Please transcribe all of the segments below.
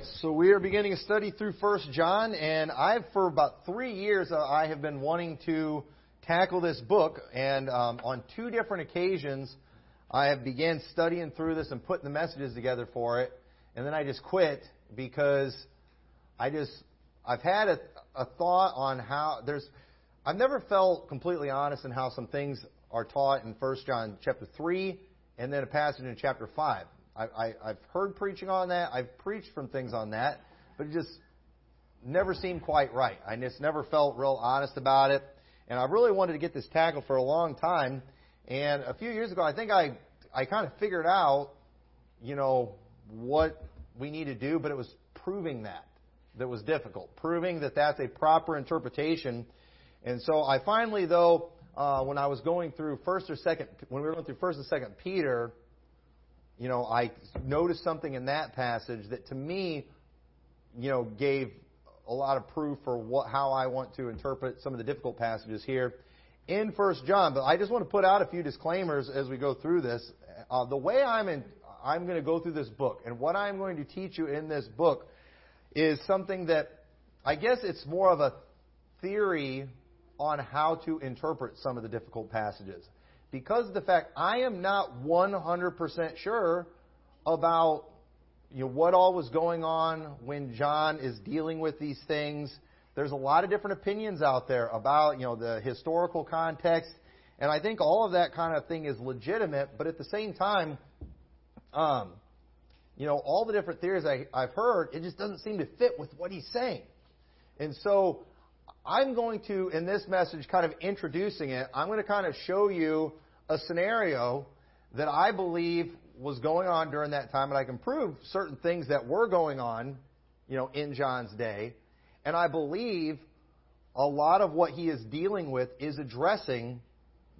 so we are beginning a study through First John, and I've for about three years uh, I have been wanting to tackle this book, and um, on two different occasions I have began studying through this and putting the messages together for it, and then I just quit because I just I've had a, a thought on how there's I've never felt completely honest in how some things are taught in First John chapter three, and then a passage in chapter five. I, I, I've heard preaching on that. I've preached from things on that, but it just never seemed quite right. I just never felt real honest about it. And I really wanted to get this tackled for a long time. And a few years ago, I think I, I kind of figured out, you know, what we need to do, but it was proving that that was difficult, proving that that's a proper interpretation. And so I finally, though, uh, when I was going through first or second, when we were going through first and second Peter, you know, I noticed something in that passage that to me, you know, gave a lot of proof for what, how I want to interpret some of the difficult passages here in First John. But I just want to put out a few disclaimers as we go through this. Uh, the way I'm in, I'm going to go through this book, and what I'm going to teach you in this book is something that I guess it's more of a theory on how to interpret some of the difficult passages because of the fact I am not 100% sure about you know, what all was going on when John is dealing with these things. There's a lot of different opinions out there about you know the historical context, and I think all of that kind of thing is legitimate. But at the same time, um, you know, all the different theories I, I've heard, it just doesn't seem to fit with what he's saying. And so I'm going to, in this message, kind of introducing it, I'm going to kind of show you a scenario that I believe was going on during that time, and I can prove certain things that were going on, you know, in John's day. And I believe a lot of what he is dealing with is addressing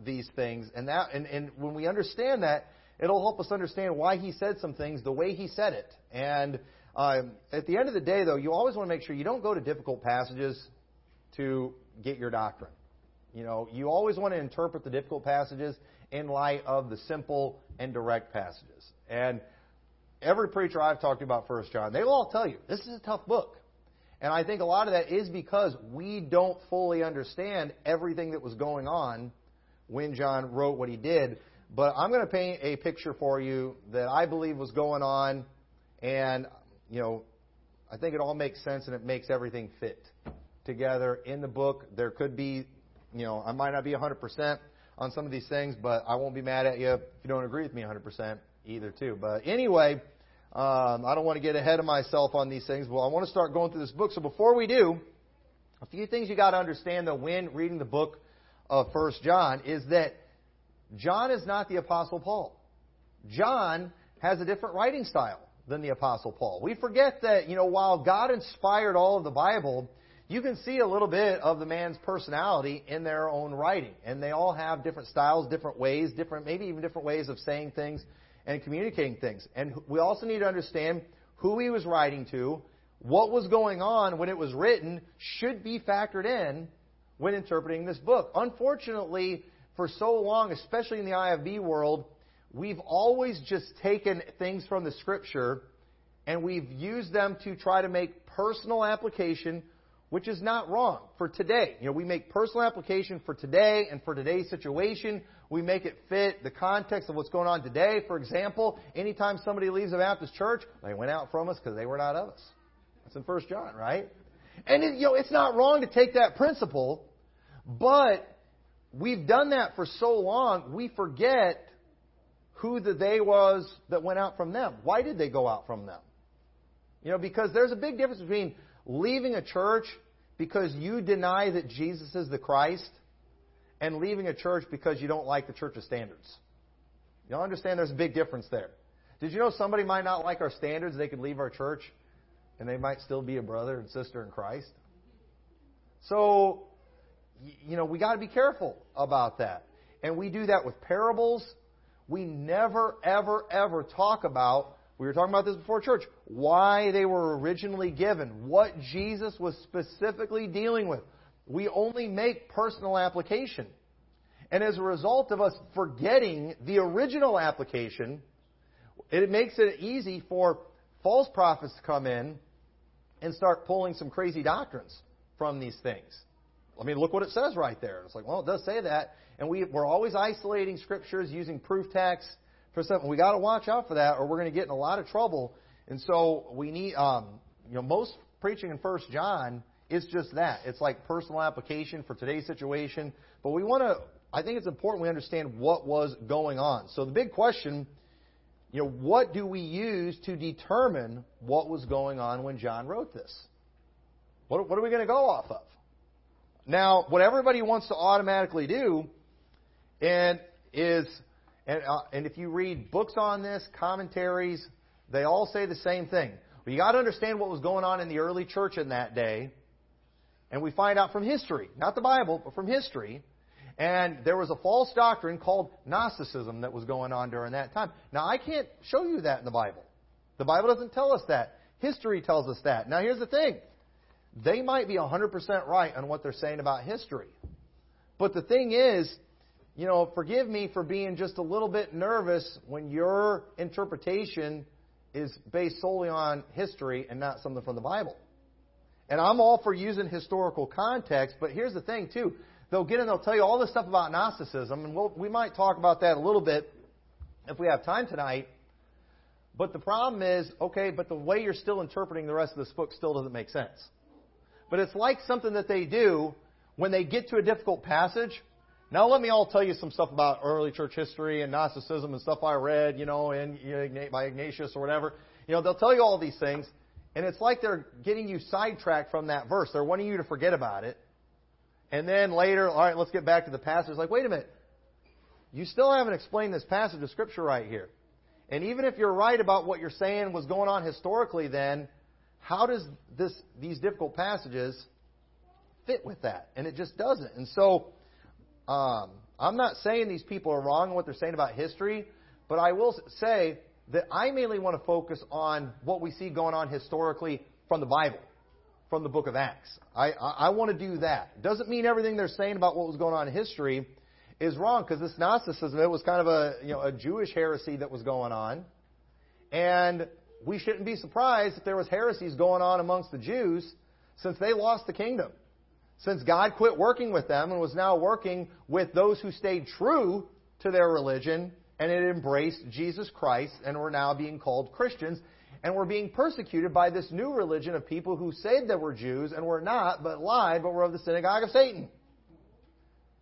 these things. And that and, and when we understand that, it'll help us understand why he said some things the way he said it. And um, at the end of the day, though, you always want to make sure you don't go to difficult passages to get your doctrine. You know, you always want to interpret the difficult passages in light of the simple and direct passages. And every preacher I've talked to about First John, they will all tell you this is a tough book. And I think a lot of that is because we don't fully understand everything that was going on when John wrote what he did. But I'm going to paint a picture for you that I believe was going on, and you know, I think it all makes sense and it makes everything fit together in the book. There could be, you know, I might not be 100% on some of these things, but I won't be mad at you if you don't agree with me 100% either, too. But anyway, um, I don't want to get ahead of myself on these things. Well, I want to start going through this book. So before we do, a few things you got to understand though when reading the book of First John is that John is not the Apostle Paul. John has a different writing style than the Apostle Paul. We forget that, you know, while God inspired all of the Bible, you can see a little bit of the man's personality in their own writing. And they all have different styles, different ways, different, maybe even different ways of saying things and communicating things. And we also need to understand who he was writing to, what was going on when it was written should be factored in when interpreting this book. Unfortunately, for so long, especially in the IFB world, we've always just taken things from the scripture and we've used them to try to make personal application which is not wrong for today. You know, we make personal application for today and for today's situation. We make it fit the context of what's going on today. For example, anytime somebody leaves a Baptist church, they went out from us because they were not of us. That's in First John, right? And it, you know, it's not wrong to take that principle, but we've done that for so long, we forget who the they was that went out from them. Why did they go out from them? You know, because there's a big difference between leaving a church because you deny that Jesus is the Christ and leaving a church because you don't like the church's standards. You understand there's a big difference there. Did you know somebody might not like our standards? They could leave our church and they might still be a brother and sister in Christ. So, you know, we got to be careful about that. And we do that with parables. We never, ever, ever talk about we were talking about this before church. Why they were originally given. What Jesus was specifically dealing with. We only make personal application. And as a result of us forgetting the original application, it makes it easy for false prophets to come in and start pulling some crazy doctrines from these things. I mean, look what it says right there. It's like, well, it does say that. And we, we're always isolating scriptures using proof texts for stuff. We got to watch out for that, or we're going to get in a lot of trouble. And so we need, um, you know, most preaching in First John is just that. It's like personal application for today's situation. But we want to. I think it's important we understand what was going on. So the big question, you know, what do we use to determine what was going on when John wrote this? What, what are we going to go off of? Now, what everybody wants to automatically do, and is, and, uh, and if you read books on this, commentaries, they all say the same thing. Well, you got to understand what was going on in the early church in that day, and we find out from history, not the Bible, but from history. And there was a false doctrine called Gnosticism that was going on during that time. Now, I can't show you that in the Bible. The Bible doesn't tell us that. History tells us that. Now, here's the thing they might be 100% right on what they're saying about history. But the thing is, you know, forgive me for being just a little bit nervous when your interpretation is based solely on history and not something from the Bible. And I'm all for using historical context, but here's the thing, too. They'll get in, they'll tell you all this stuff about Gnosticism, and we'll, we might talk about that a little bit if we have time tonight. But the problem is, okay, but the way you're still interpreting the rest of this book still doesn't make sense. But it's like something that they do when they get to a difficult passage. Now, let me all tell you some stuff about early church history and Gnosticism and stuff I read, you know, in, by Ignatius or whatever. You know, they'll tell you all these things, and it's like they're getting you sidetracked from that verse. They're wanting you to forget about it. And then later, all right, let's get back to the passage. Like, wait a minute. You still haven't explained this passage of Scripture right here. And even if you're right about what you're saying was going on historically then, how does this, these difficult passages fit with that? And it just doesn't. And so, um, I'm not saying these people are wrong in what they're saying about history, but I will say that I mainly want to focus on what we see going on historically from the Bible, from the book of Acts. I, I, I want to do that. Doesn't mean everything they're saying about what was going on in history is wrong, because this Gnosticism, it was kind of a, you know, a Jewish heresy that was going on. And we shouldn't be surprised if there was heresies going on amongst the Jews since they lost the kingdom. Since God quit working with them and was now working with those who stayed true to their religion and had embraced Jesus Christ and were now being called Christians and were being persecuted by this new religion of people who said they were Jews and were not, but lied, but were of the synagogue of Satan.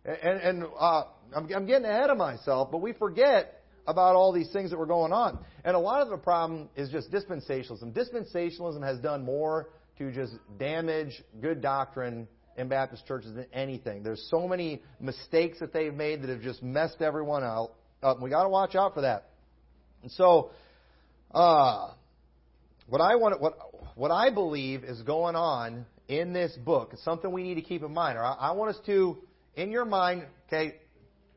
And, and uh, I'm, I'm getting ahead of myself, but we forget about all these things that were going on. And a lot of the problem is just dispensationalism. Dispensationalism has done more to just damage good doctrine in Baptist churches than anything. There's so many mistakes that they've made that have just messed everyone out up. We got to watch out for that. And so, uh, what I want, what what I believe is going on in this book is something we need to keep in mind. Or I, I want us to, in your mind, okay,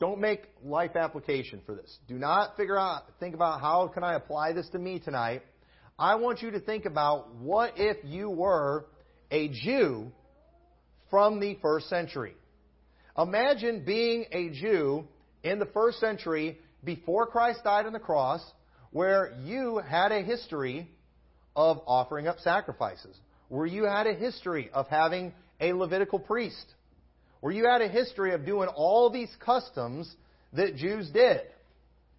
don't make life application for this. Do not figure out, think about how can I apply this to me tonight. I want you to think about what if you were a Jew from the first century. Imagine being a Jew in the first century before Christ died on the cross, where you had a history of offering up sacrifices, where you had a history of having a Levitical priest, where you had a history of doing all these customs that Jews did.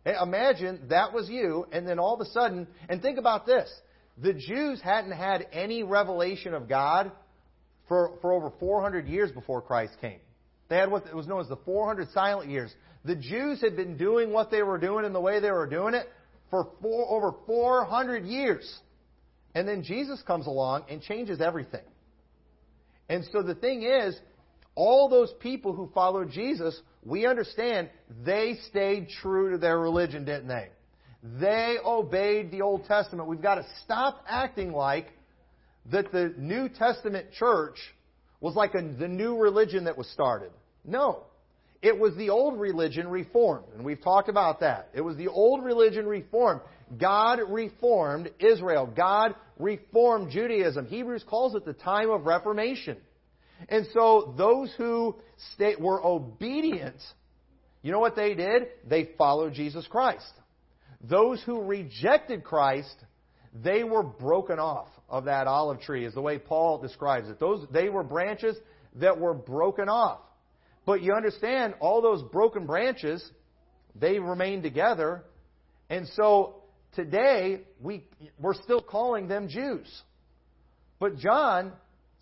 Imagine that was you, and then all of a sudden, and think about this the Jews hadn't had any revelation of God for, for over 400 years before Christ came. They had what was known as the 400 silent years. The Jews had been doing what they were doing and the way they were doing it for four, over 400 years. And then Jesus comes along and changes everything. And so the thing is, all those people who followed Jesus, we understand they stayed true to their religion, didn't they? They obeyed the Old Testament. We've got to stop acting like that the New Testament church was like a, the new religion that was started. No. It was the old religion reformed, and we've talked about that. It was the old religion reformed. God reformed Israel. God reformed Judaism. Hebrews calls it the time of Reformation. And so those who stay, were obedient, you know what they did? They followed Jesus Christ. Those who rejected Christ, they were broken off of that olive tree, is the way Paul describes it. Those, they were branches that were broken off. But you understand, all those broken branches, they remain together. And so today, we, we're still calling them Jews. But John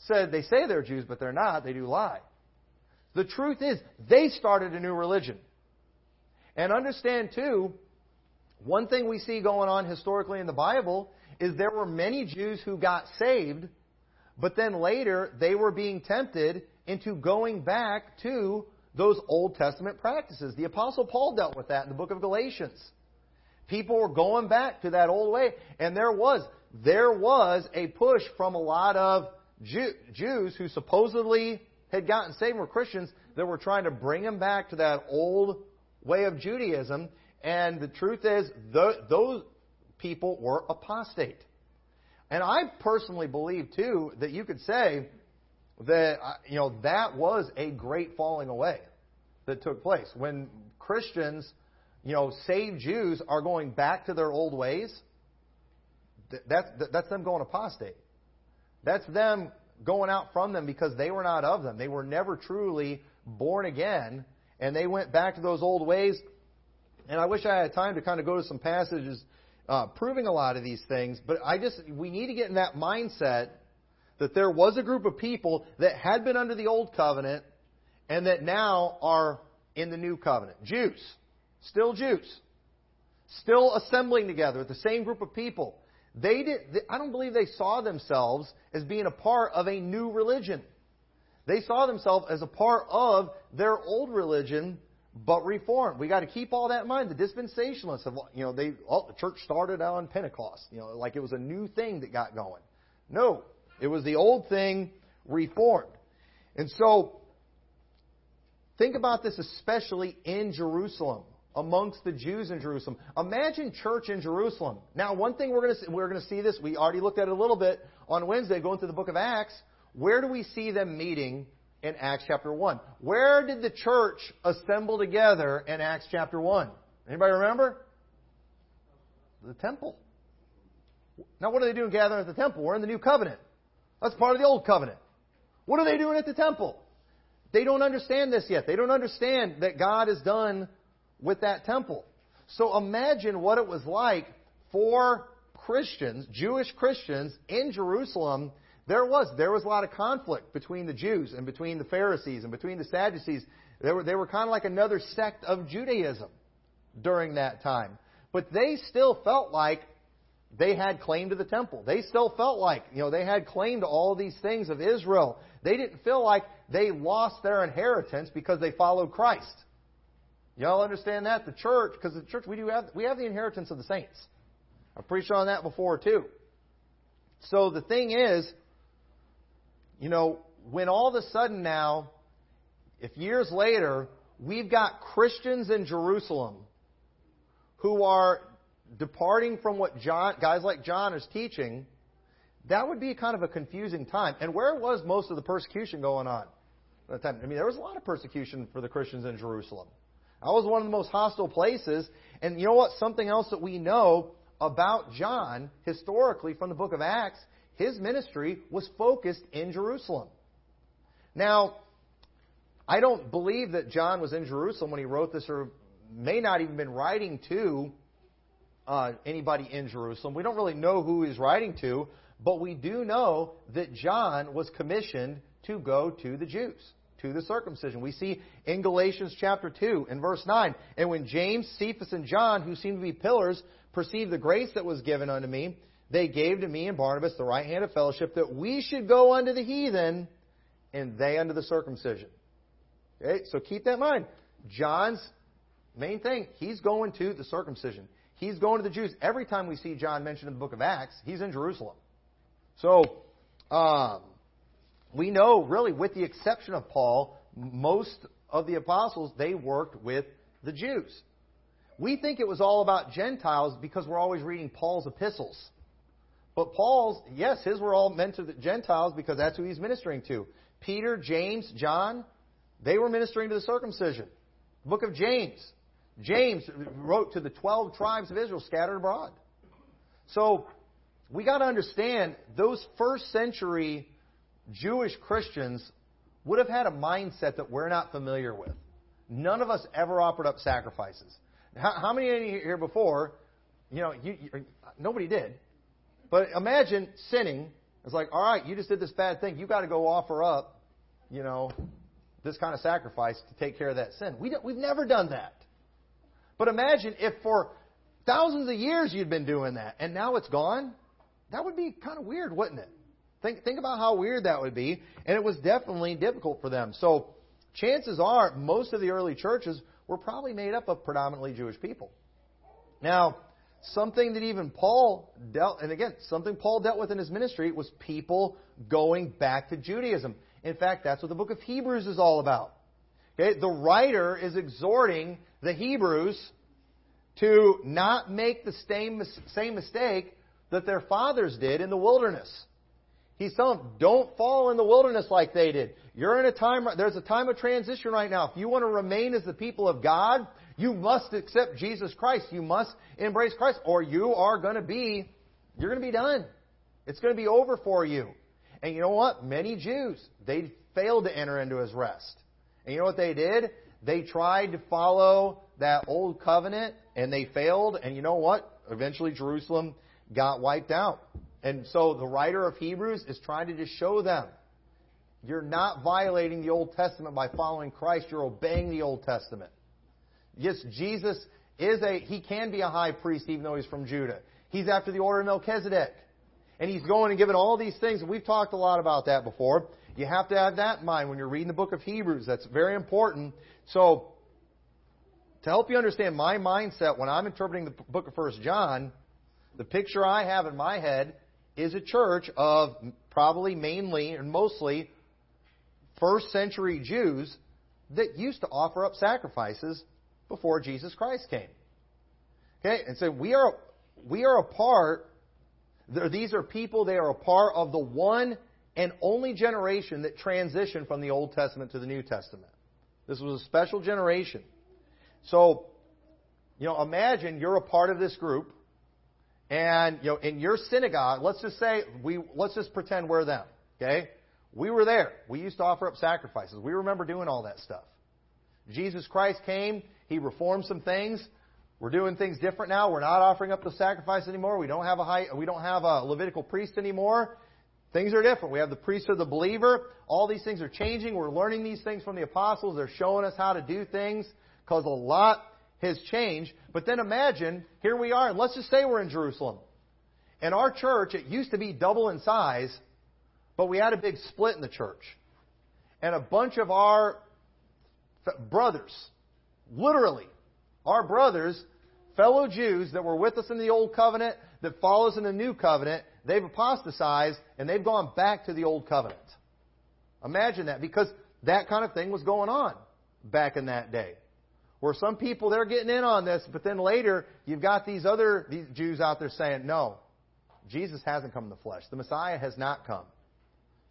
said they say they're Jews, but they're not. They do lie. The truth is, they started a new religion. And understand, too, one thing we see going on historically in the Bible is there were many Jews who got saved, but then later they were being tempted into going back to those Old Testament practices. The Apostle Paul dealt with that in the book of Galatians. People were going back to that old way, and there was there was a push from a lot of Jew, Jews who supposedly had gotten saved were Christians that were trying to bring them back to that old way of Judaism. And the truth is, those people were apostate. And I personally believe too that you could say that uh, you know that was a great falling away that took place when Christians, you know, saved Jews are going back to their old ways. That's that's them going apostate. That's them going out from them because they were not of them. They were never truly born again, and they went back to those old ways. And I wish I had time to kind of go to some passages uh, proving a lot of these things, but I just we need to get in that mindset that there was a group of people that had been under the old covenant and that now are in the new covenant. Jews, still Jews, still assembling together, the same group of people. They did, I don't believe they saw themselves as being a part of a new religion. They saw themselves as a part of their old religion, but reformed. We got to keep all that in mind. The dispensationalists have, you know, they, oh, the church started on Pentecost, you know, like it was a new thing that got going. No, it was the old thing reformed. And so, think about this especially in Jerusalem amongst the Jews in Jerusalem. Imagine church in Jerusalem. Now, one thing we're going to we're going to see this. We already looked at it a little bit on Wednesday, going through the book of Acts. Where do we see them meeting in Acts chapter one? Where did the church assemble together in Acts chapter one? Anybody remember? The temple. Now, what are they doing gathering at the temple? We're in the new covenant. That's part of the old covenant. What are they doing at the temple? They don't understand this yet. They don't understand that God has done with that temple. So imagine what it was like for Christians, Jewish Christians in Jerusalem. There was there was a lot of conflict between the Jews and between the Pharisees and between the Sadducees. They were they were kind of like another sect of Judaism during that time. But they still felt like they had claim to the temple. They still felt like, you know, they had claim to all these things of Israel. They didn't feel like they lost their inheritance because they followed Christ. Y'all understand that? The church, because the church, we do have, we have the inheritance of the saints. I've preached on that before too. So the thing is, you know, when all of a sudden now, if years later, we've got Christians in Jerusalem who are departing from what John, guys like John is teaching, that would be kind of a confusing time. And where was most of the persecution going on at the time? I mean, there was a lot of persecution for the Christians in Jerusalem. That was one of the most hostile places. And you know what? Something else that we know about John historically from the book of Acts, his ministry was focused in Jerusalem. Now, I don't believe that John was in Jerusalem when he wrote this, or may not even been writing to uh, anybody in Jerusalem. We don't really know who he's writing to, but we do know that John was commissioned to go to the Jews to the circumcision. We see in Galatians chapter 2 and verse 9, and when James, Cephas, and John, who seemed to be pillars, perceived the grace that was given unto me, they gave to me and Barnabas the right hand of fellowship that we should go unto the heathen and they unto the circumcision. Okay, so keep that in mind. John's main thing, he's going to the circumcision. He's going to the Jews. Every time we see John mentioned in the book of Acts, he's in Jerusalem. So, um, we know, really, with the exception of Paul, most of the apostles, they worked with the Jews. We think it was all about Gentiles because we're always reading Paul's epistles. But Paul's, yes, his were all meant to the Gentiles because that's who he's ministering to. Peter, James, John, they were ministering to the circumcision. The book of James. James wrote to the 12 tribes of Israel scattered abroad. So, we got to understand those first century Jewish Christians would have had a mindset that we're not familiar with. None of us ever offered up sacrifices. How, how many of you here before, you know, you, you, nobody did. But imagine sinning. It's like, all right, you just did this bad thing. You got to go offer up, you know, this kind of sacrifice to take care of that sin. We we've never done that. But imagine if for thousands of years you'd been doing that and now it's gone. That would be kind of weird, wouldn't it? Think, think about how weird that would be. And it was definitely difficult for them. So chances are most of the early churches were probably made up of predominantly Jewish people. Now, something that even Paul dealt, and again, something Paul dealt with in his ministry was people going back to Judaism. In fact, that's what the book of Hebrews is all about. Okay? The writer is exhorting the Hebrews to not make the same, same mistake that their fathers did in the wilderness. He's telling them, don't fall in the wilderness like they did. You're in a time, there's a time of transition right now. If you want to remain as the people of God, you must accept Jesus Christ. You must embrace Christ, or you are going to be, you're going to be done. It's going to be over for you. And you know what? Many Jews, they failed to enter into his rest. And you know what they did? They tried to follow that old covenant, and they failed. And you know what? Eventually, Jerusalem got wiped out. And so the writer of Hebrews is trying to just show them you're not violating the Old Testament by following Christ, you're obeying the Old Testament. Yes, Jesus is a he can be a high priest even though he's from Judah. He's after the order of Melchizedek. And he's going and giving all these things, we've talked a lot about that before. You have to have that in mind when you're reading the book of Hebrews. That's very important. So, to help you understand my mindset when I'm interpreting the book of First John, the picture I have in my head is a church of probably mainly and mostly first century Jews that used to offer up sacrifices before Jesus Christ came. Okay, and so we are we are a part. These are people. They are a part of the one and only generation that transitioned from the Old Testament to the New Testament. This was a special generation. So, you know, imagine you're a part of this group and you know, in your synagogue, let's just say we let's just pretend we're them. Okay? We were there. We used to offer up sacrifices. We remember doing all that stuff. Jesus Christ came, he reformed some things. We're doing things different now. We're not offering up the sacrifice anymore. We don't have a high, we don't have a Levitical priest anymore. Things are different. We have the priest of the believer. All these things are changing. We're learning these things from the apostles. They're showing us how to do things because a lot has changed. But then imagine, here we are, and let's just say we're in Jerusalem. And our church, it used to be double in size, but we had a big split in the church. And a bunch of our brothers, literally, our brothers, fellow Jews that were with us in the Old Covenant, that follow us in the New Covenant, they've apostatized and they've gone back to the Old Covenant. Imagine that, because that kind of thing was going on back in that day where some people they're getting in on this, but then later you've got these other these Jews out there saying, "No, Jesus hasn't come in the flesh. The Messiah has not come.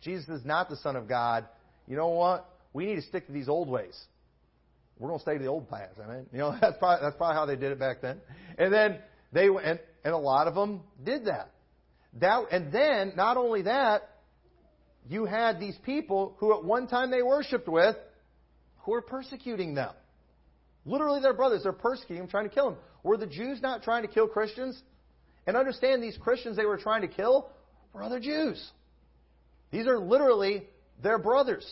Jesus is not the Son of God. You know what? We need to stick to these old ways. We're going to stay to the old paths. I mean, you know, that's probably that's probably how they did it back then. And then they and and a lot of them did that. That and then not only that, you had these people who at one time they worshipped with, who were persecuting them. Literally, their brothers. They're persecuting them, trying to kill them. Were the Jews not trying to kill Christians? And understand these Christians they were trying to kill were other Jews. These are literally their brothers,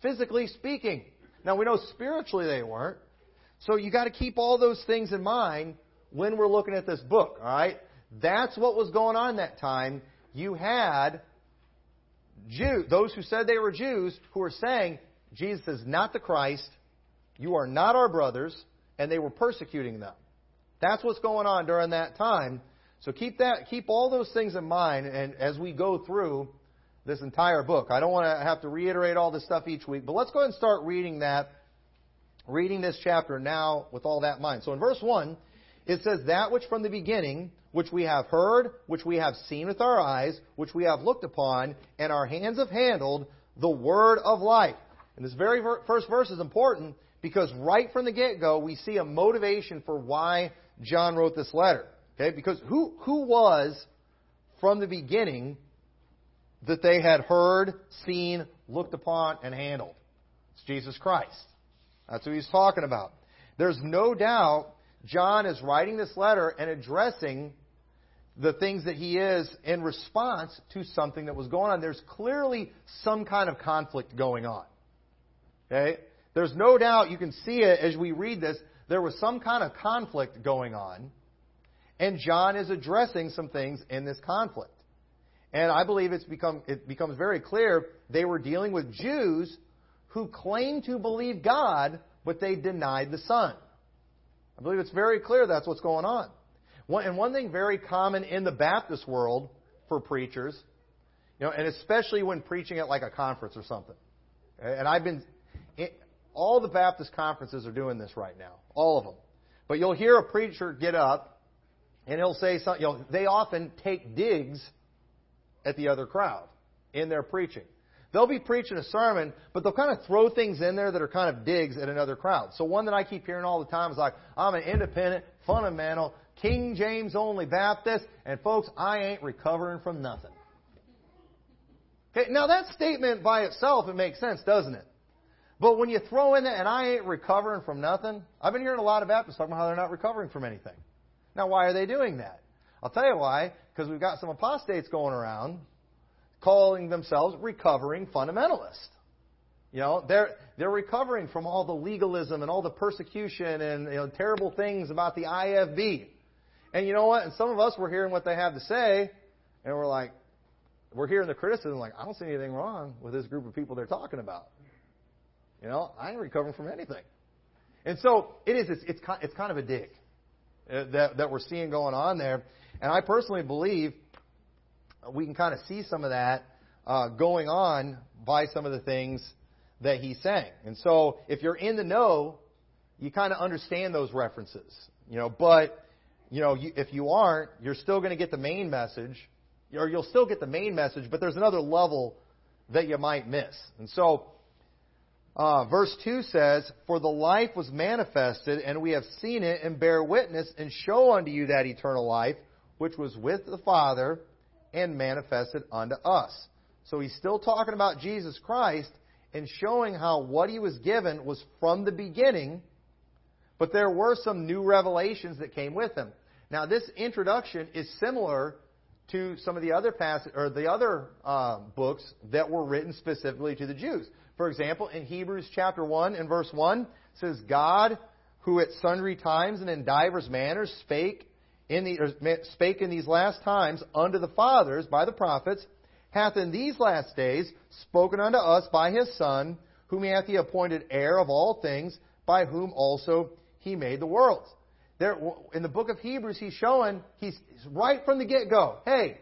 physically speaking. Now, we know spiritually they weren't. So you got to keep all those things in mind when we're looking at this book, all right? That's what was going on that time. You had Jews, those who said they were Jews, who were saying Jesus is not the Christ, you are not our brothers, and they were persecuting them. That's what's going on during that time. So keep that, keep all those things in mind, and as we go through this entire book, I don't want to have to reiterate all this stuff each week, but let's go ahead and start reading that, reading this chapter now with all that in mind. So in verse one, it says that which from the beginning, which we have heard, which we have seen with our eyes, which we have looked upon, and our hands have handled, the word of life. And this very first verse is important because right from the get-go, we see a motivation for why John wrote this letter. Okay? Because who, who was from the beginning that they had heard, seen, looked upon, and handled. It's Jesus Christ. That's who he's talking about. There's no doubt John is writing this letter and addressing the things that he is in response to something that was going on. There's clearly some kind of conflict going on. Okay? There's no doubt you can see it as we read this. There was some kind of conflict going on, and John is addressing some things in this conflict. And I believe it's become, it becomes very clear they were dealing with Jews who claimed to believe God, but they denied the Son. I believe it's very clear that's what's going on. and one thing very common in the Baptist world for preachers, you know, and especially when preaching at like a conference or something. And I've been, all the Baptist conferences are doing this right now, all of them. But you'll hear a preacher get up, and he'll say something. You know, they often take digs at the other crowd in their preaching. They'll be preaching a sermon, but they'll kind of throw things in there that are kind of digs at another crowd. So one that I keep hearing all the time is like, I'm an independent, fundamental, King James only Baptist, and folks, I ain't recovering from nothing. Okay, now that statement by itself, it makes sense, doesn't it? But when you throw in that, and I ain't recovering from nothing, I've been hearing a lot of Baptists talking about how they're not recovering from anything. Now, why are they doing that? I'll tell you why. Because we've got some apostates going around calling themselves recovering fundamentalists. You know, they're they're recovering from all the legalism and all the persecution and you know, terrible things about the IFB. And you know what? And some of us were hearing what they have to say, and we're like, we're hearing the criticism, like, I don't see anything wrong with this group of people they're talking about. You know, I ain't recovering from anything. And so it is. It's it's, it's kind of a dig uh, that that we're seeing going on there. And I personally believe we can kind of see some of that uh, going on by some of the things that he's saying. And so if you're in the know, you kind of understand those references. You know, but you know, you, if you aren't, you're still going to get the main message, or you'll still get the main message, but there's another level that you might miss. And so, uh, verse 2 says, For the life was manifested, and we have seen it, and bear witness, and show unto you that eternal life, which was with the Father and manifested unto us. So he's still talking about Jesus Christ and showing how what he was given was from the beginning, but there were some new revelations that came with him. Now, this introduction is similar to some of the other passages or the other uh, books that were written specifically to the Jews. For example, in Hebrews chapter one and verse one says, "God, who at sundry times and in divers manners spake in the, spake in these last times unto the fathers by the prophets, hath in these last days spoken unto us by his Son, whom he hath he appointed heir of all things, by whom also he made the worlds. There, in the book of Hebrews, he's showing, he's right from the get go, hey,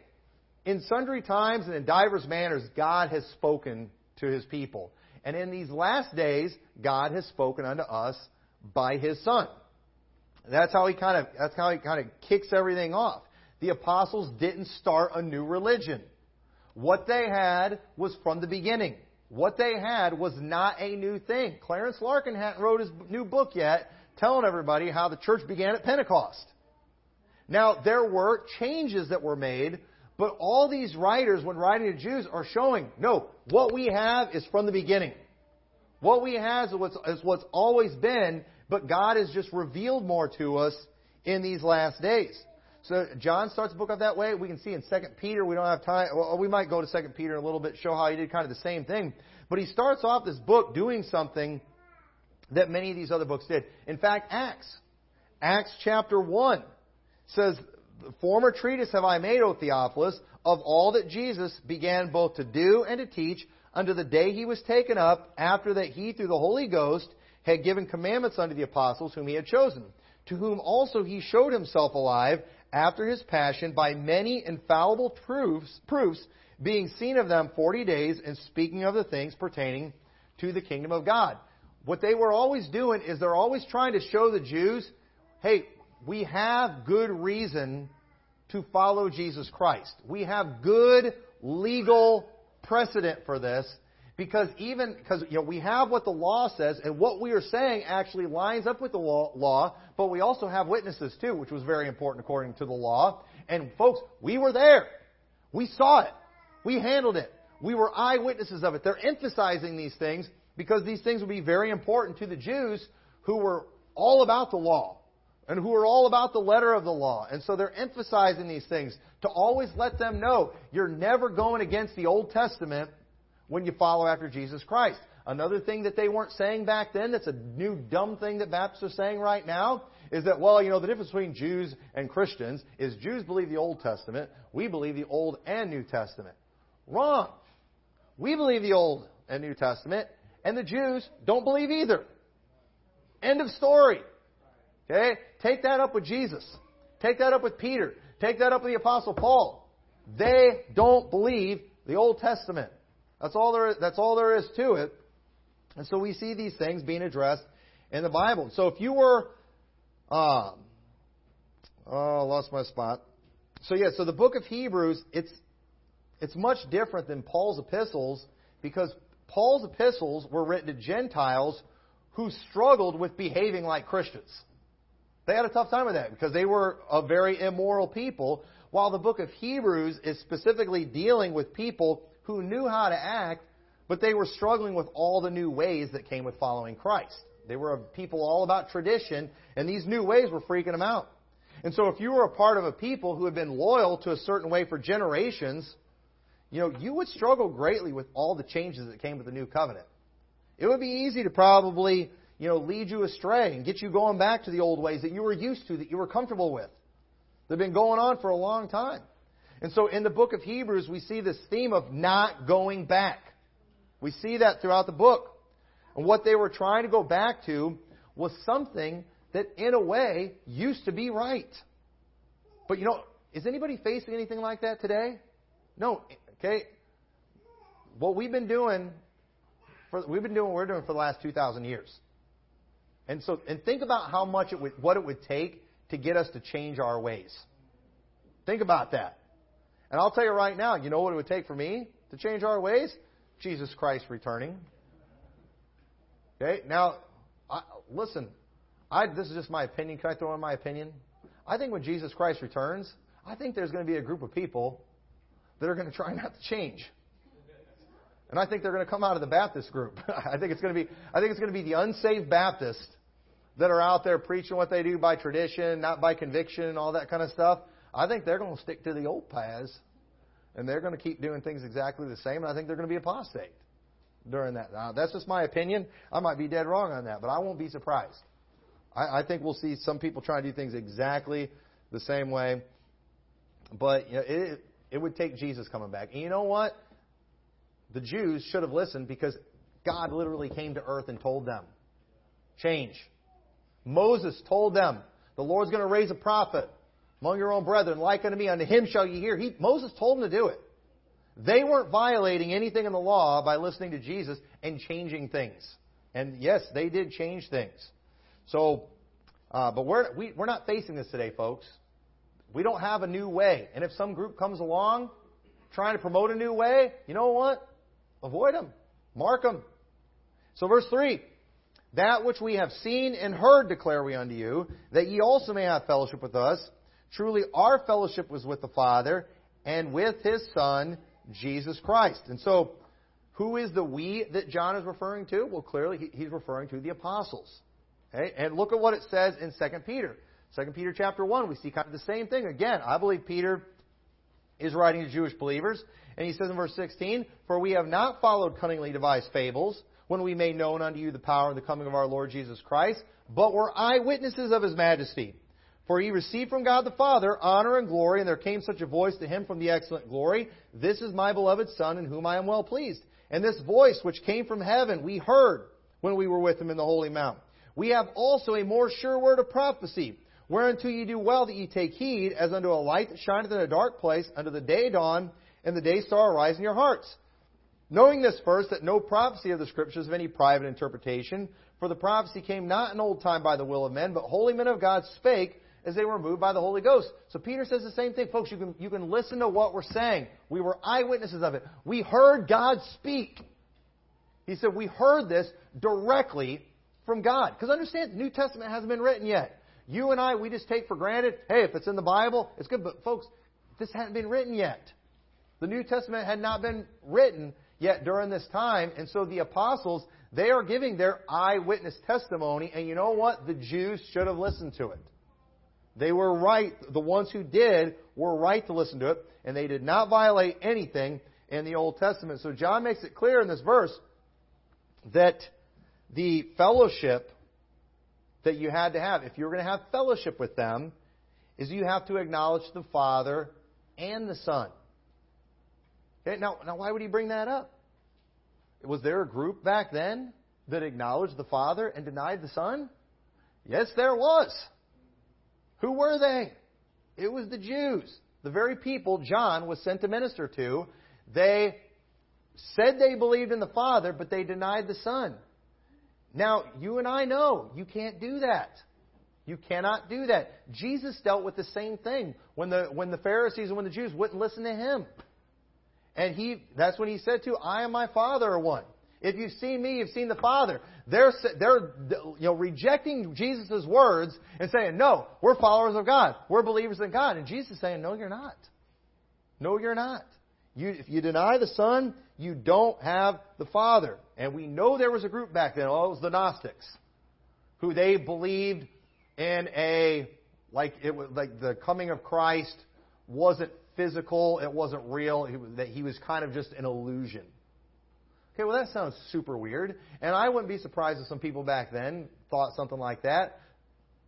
in sundry times and in divers manners, God has spoken to his people. And in these last days, God has spoken unto us by his Son. That's how he kind of that's how he kind of kicks everything off. The apostles didn't start a new religion. What they had was from the beginning. What they had was not a new thing. Clarence Larkin hadn't wrote his new book yet, telling everybody how the church began at Pentecost. Now, there were changes that were made, but all these writers, when writing to Jews, are showing, no, what we have is from the beginning. What we have is what's, is what's always been, but God has just revealed more to us in these last days. So John starts the book off that way. We can see in 2 Peter, we don't have time. Well, we might go to 2 Peter in a little bit, show how he did kind of the same thing. But he starts off this book doing something that many of these other books did. In fact, Acts. Acts chapter 1 says, The former treatise have I made, O Theophilus, of all that Jesus began both to do and to teach unto the day he was taken up, after that he, through the Holy Ghost, had given commandments unto the apostles whom he had chosen, to whom also he showed himself alive after his passion by many infallible proofs, proofs being seen of them forty days, and speaking of the things pertaining to the kingdom of God. What they were always doing is they're always trying to show the Jews, hey, we have good reason to follow Jesus Christ. We have good legal precedent for this, because even because you know we have what the law says, and what we are saying actually lines up with the law, but we also have witnesses too, which was very important according to the law. And folks, we were there. We saw it. We handled it. We were eyewitnesses of it. They're emphasizing these things because these things would be very important to the Jews who were all about the law and who are all about the letter of the law. And so they're emphasizing these things to always let them know you're never going against the Old Testament when you follow after Jesus Christ. Another thing that they weren't saying back then, that's a new dumb thing that Baptists are saying right now, is that, well, you know, the difference between Jews and Christians is Jews believe the Old Testament, we believe the Old and New Testament. Wrong. We believe the Old and New Testament, and the Jews don't believe either. End of story. Okay? Take that up with Jesus. Take that up with Peter. Take that up with the Apostle Paul. They don't believe the Old Testament. That's all there that's all there is to it. And so we see these things being addressed in the Bible. So if you were, um, oh, I lost my spot. So yeah, so the book of Hebrews, it's it's much different than Paul's epistles because Paul's epistles were written to Gentiles who struggled with behaving like Christians. They had a tough time with that because they were a very immoral people, while the book of Hebrews is specifically dealing with people who knew how to act, but they were struggling with all the new ways that came with following Christ. They were a people all about tradition, and these new ways were freaking them out. And so if you were a part of a people who had been loyal to a certain way for generations, you know, you would struggle greatly with all the changes that came with the new covenant. It would be easy to probably you know, lead you astray and get you going back to the old ways that you were used to, that you were comfortable with. They've been going on for a long time. And so in the book of Hebrews, we see this theme of not going back. We see that throughout the book. And what they were trying to go back to was something that, in a way, used to be right. But you know, is anybody facing anything like that today? No. Okay? What we've been doing, for, we've been doing what we're doing for the last 2,000 years. And so, and think about how much it would, what it would take to get us to change our ways. Think about that. And I'll tell you right now, you know what it would take for me to change our ways? Jesus Christ returning. Okay, now, I, listen, I, this is just my opinion. Can I throw in my opinion? I think when Jesus Christ returns, I think there's going to be a group of people that are going to try not to change. And I think they're going to come out of the Baptist group. I think it's going to be I think it's going to be the unsaved Baptists that are out there preaching what they do by tradition, not by conviction and all that kind of stuff. I think they're going to stick to the old paths and they're going to keep doing things exactly the same and I think they're going to be apostate during that. Now, that's just my opinion. I might be dead wrong on that, but I won't be surprised. I, I think we'll see some people trying to do things exactly the same way. But you know, it, it would take Jesus coming back. And you know what? the Jews should have listened because God literally came to earth and told them, change. Moses told them, the Lord's going to raise a prophet among your own brethren, like unto me, unto him shall ye hear. He, Moses told them to do it. They weren't violating anything in the law by listening to Jesus and changing things. And yes, they did change things. So, uh, but we're, we, we're not facing this today, folks. We don't have a new way. And if some group comes along trying to promote a new way, you know what? Avoid them. Mark them. So verse 3. That which we have seen and heard declare we unto you, that ye also may have fellowship with us. Truly our fellowship was with the Father and with His Son, Jesus Christ. And so, who is the we that John is referring to? Well, clearly he's referring to the apostles. Okay? And look at what it says in 2 Peter. 2 Peter chapter 1, we see kind of the same thing. Again, I believe Peter is writing to Jewish believers. And he says in verse 16, For we have not followed cunningly devised fables, when we made known unto you the power and the coming of our Lord Jesus Christ, but were eyewitnesses of his majesty. For he received from God the Father honor and glory, and there came such a voice to him from the excellent glory, This is my beloved Son, in whom I am well pleased. And this voice which came from heaven we heard when we were with him in the holy mount. We have also a more sure word of prophecy, whereunto ye do well that ye take heed, as unto a light that shineth in a dark place, unto the day dawn, and the day star arise in your hearts. Knowing this first, that no prophecy of the Scriptures of any private interpretation, for the prophecy came not in old time by the will of men, but holy men of God spake as they were moved by the Holy Ghost. So Peter says the same thing. Folks, you can, you can listen to what we're saying. We were eyewitnesses of it. We heard God speak. He said, we heard this directly from God. Because understand, the New Testament hasn't been written yet. You and I, we just take for granted, hey, if it's in the Bible, it's good. But folks, this hadn't been written yet. The New Testament had not been written yet during this time, and so the apostles, they are giving their eyewitness testimony, and you know what? The Jews should have listened to it. They were right. The ones who did were right to listen to it, and they did not violate anything in the Old Testament. So John makes it clear in this verse that the fellowship that you had to have, if you were going to have fellowship with them, is you have to acknowledge the Father and the Son. Okay, now, now why would he bring that up? Was there a group back then that acknowledged the Father and denied the Son? Yes, there was. Who were they? It was the Jews. The very people John was sent to minister to. They said they believed in the Father, but they denied the Son. Now, you and I know you can't do that. You cannot do that. Jesus dealt with the same thing when the, when the Pharisees and when the Jews wouldn't listen to him. And he, that's when he said to, I and my Father are one. If you've seen me, you've seen the Father. They're, they're you know, rejecting Jesus' words and saying, no, we're followers of God. We're believers in God. And Jesus is saying, no, you're not. No, you're not. You, if you deny the Son, you don't have the Father. And we know there was a group back then. Oh, it was the Gnostics, who they believed in a like it was like the coming of Christ wasn't physical, it wasn't real. It that he was kind of just an illusion. Okay, well that sounds super weird, and I wouldn't be surprised if some people back then thought something like that.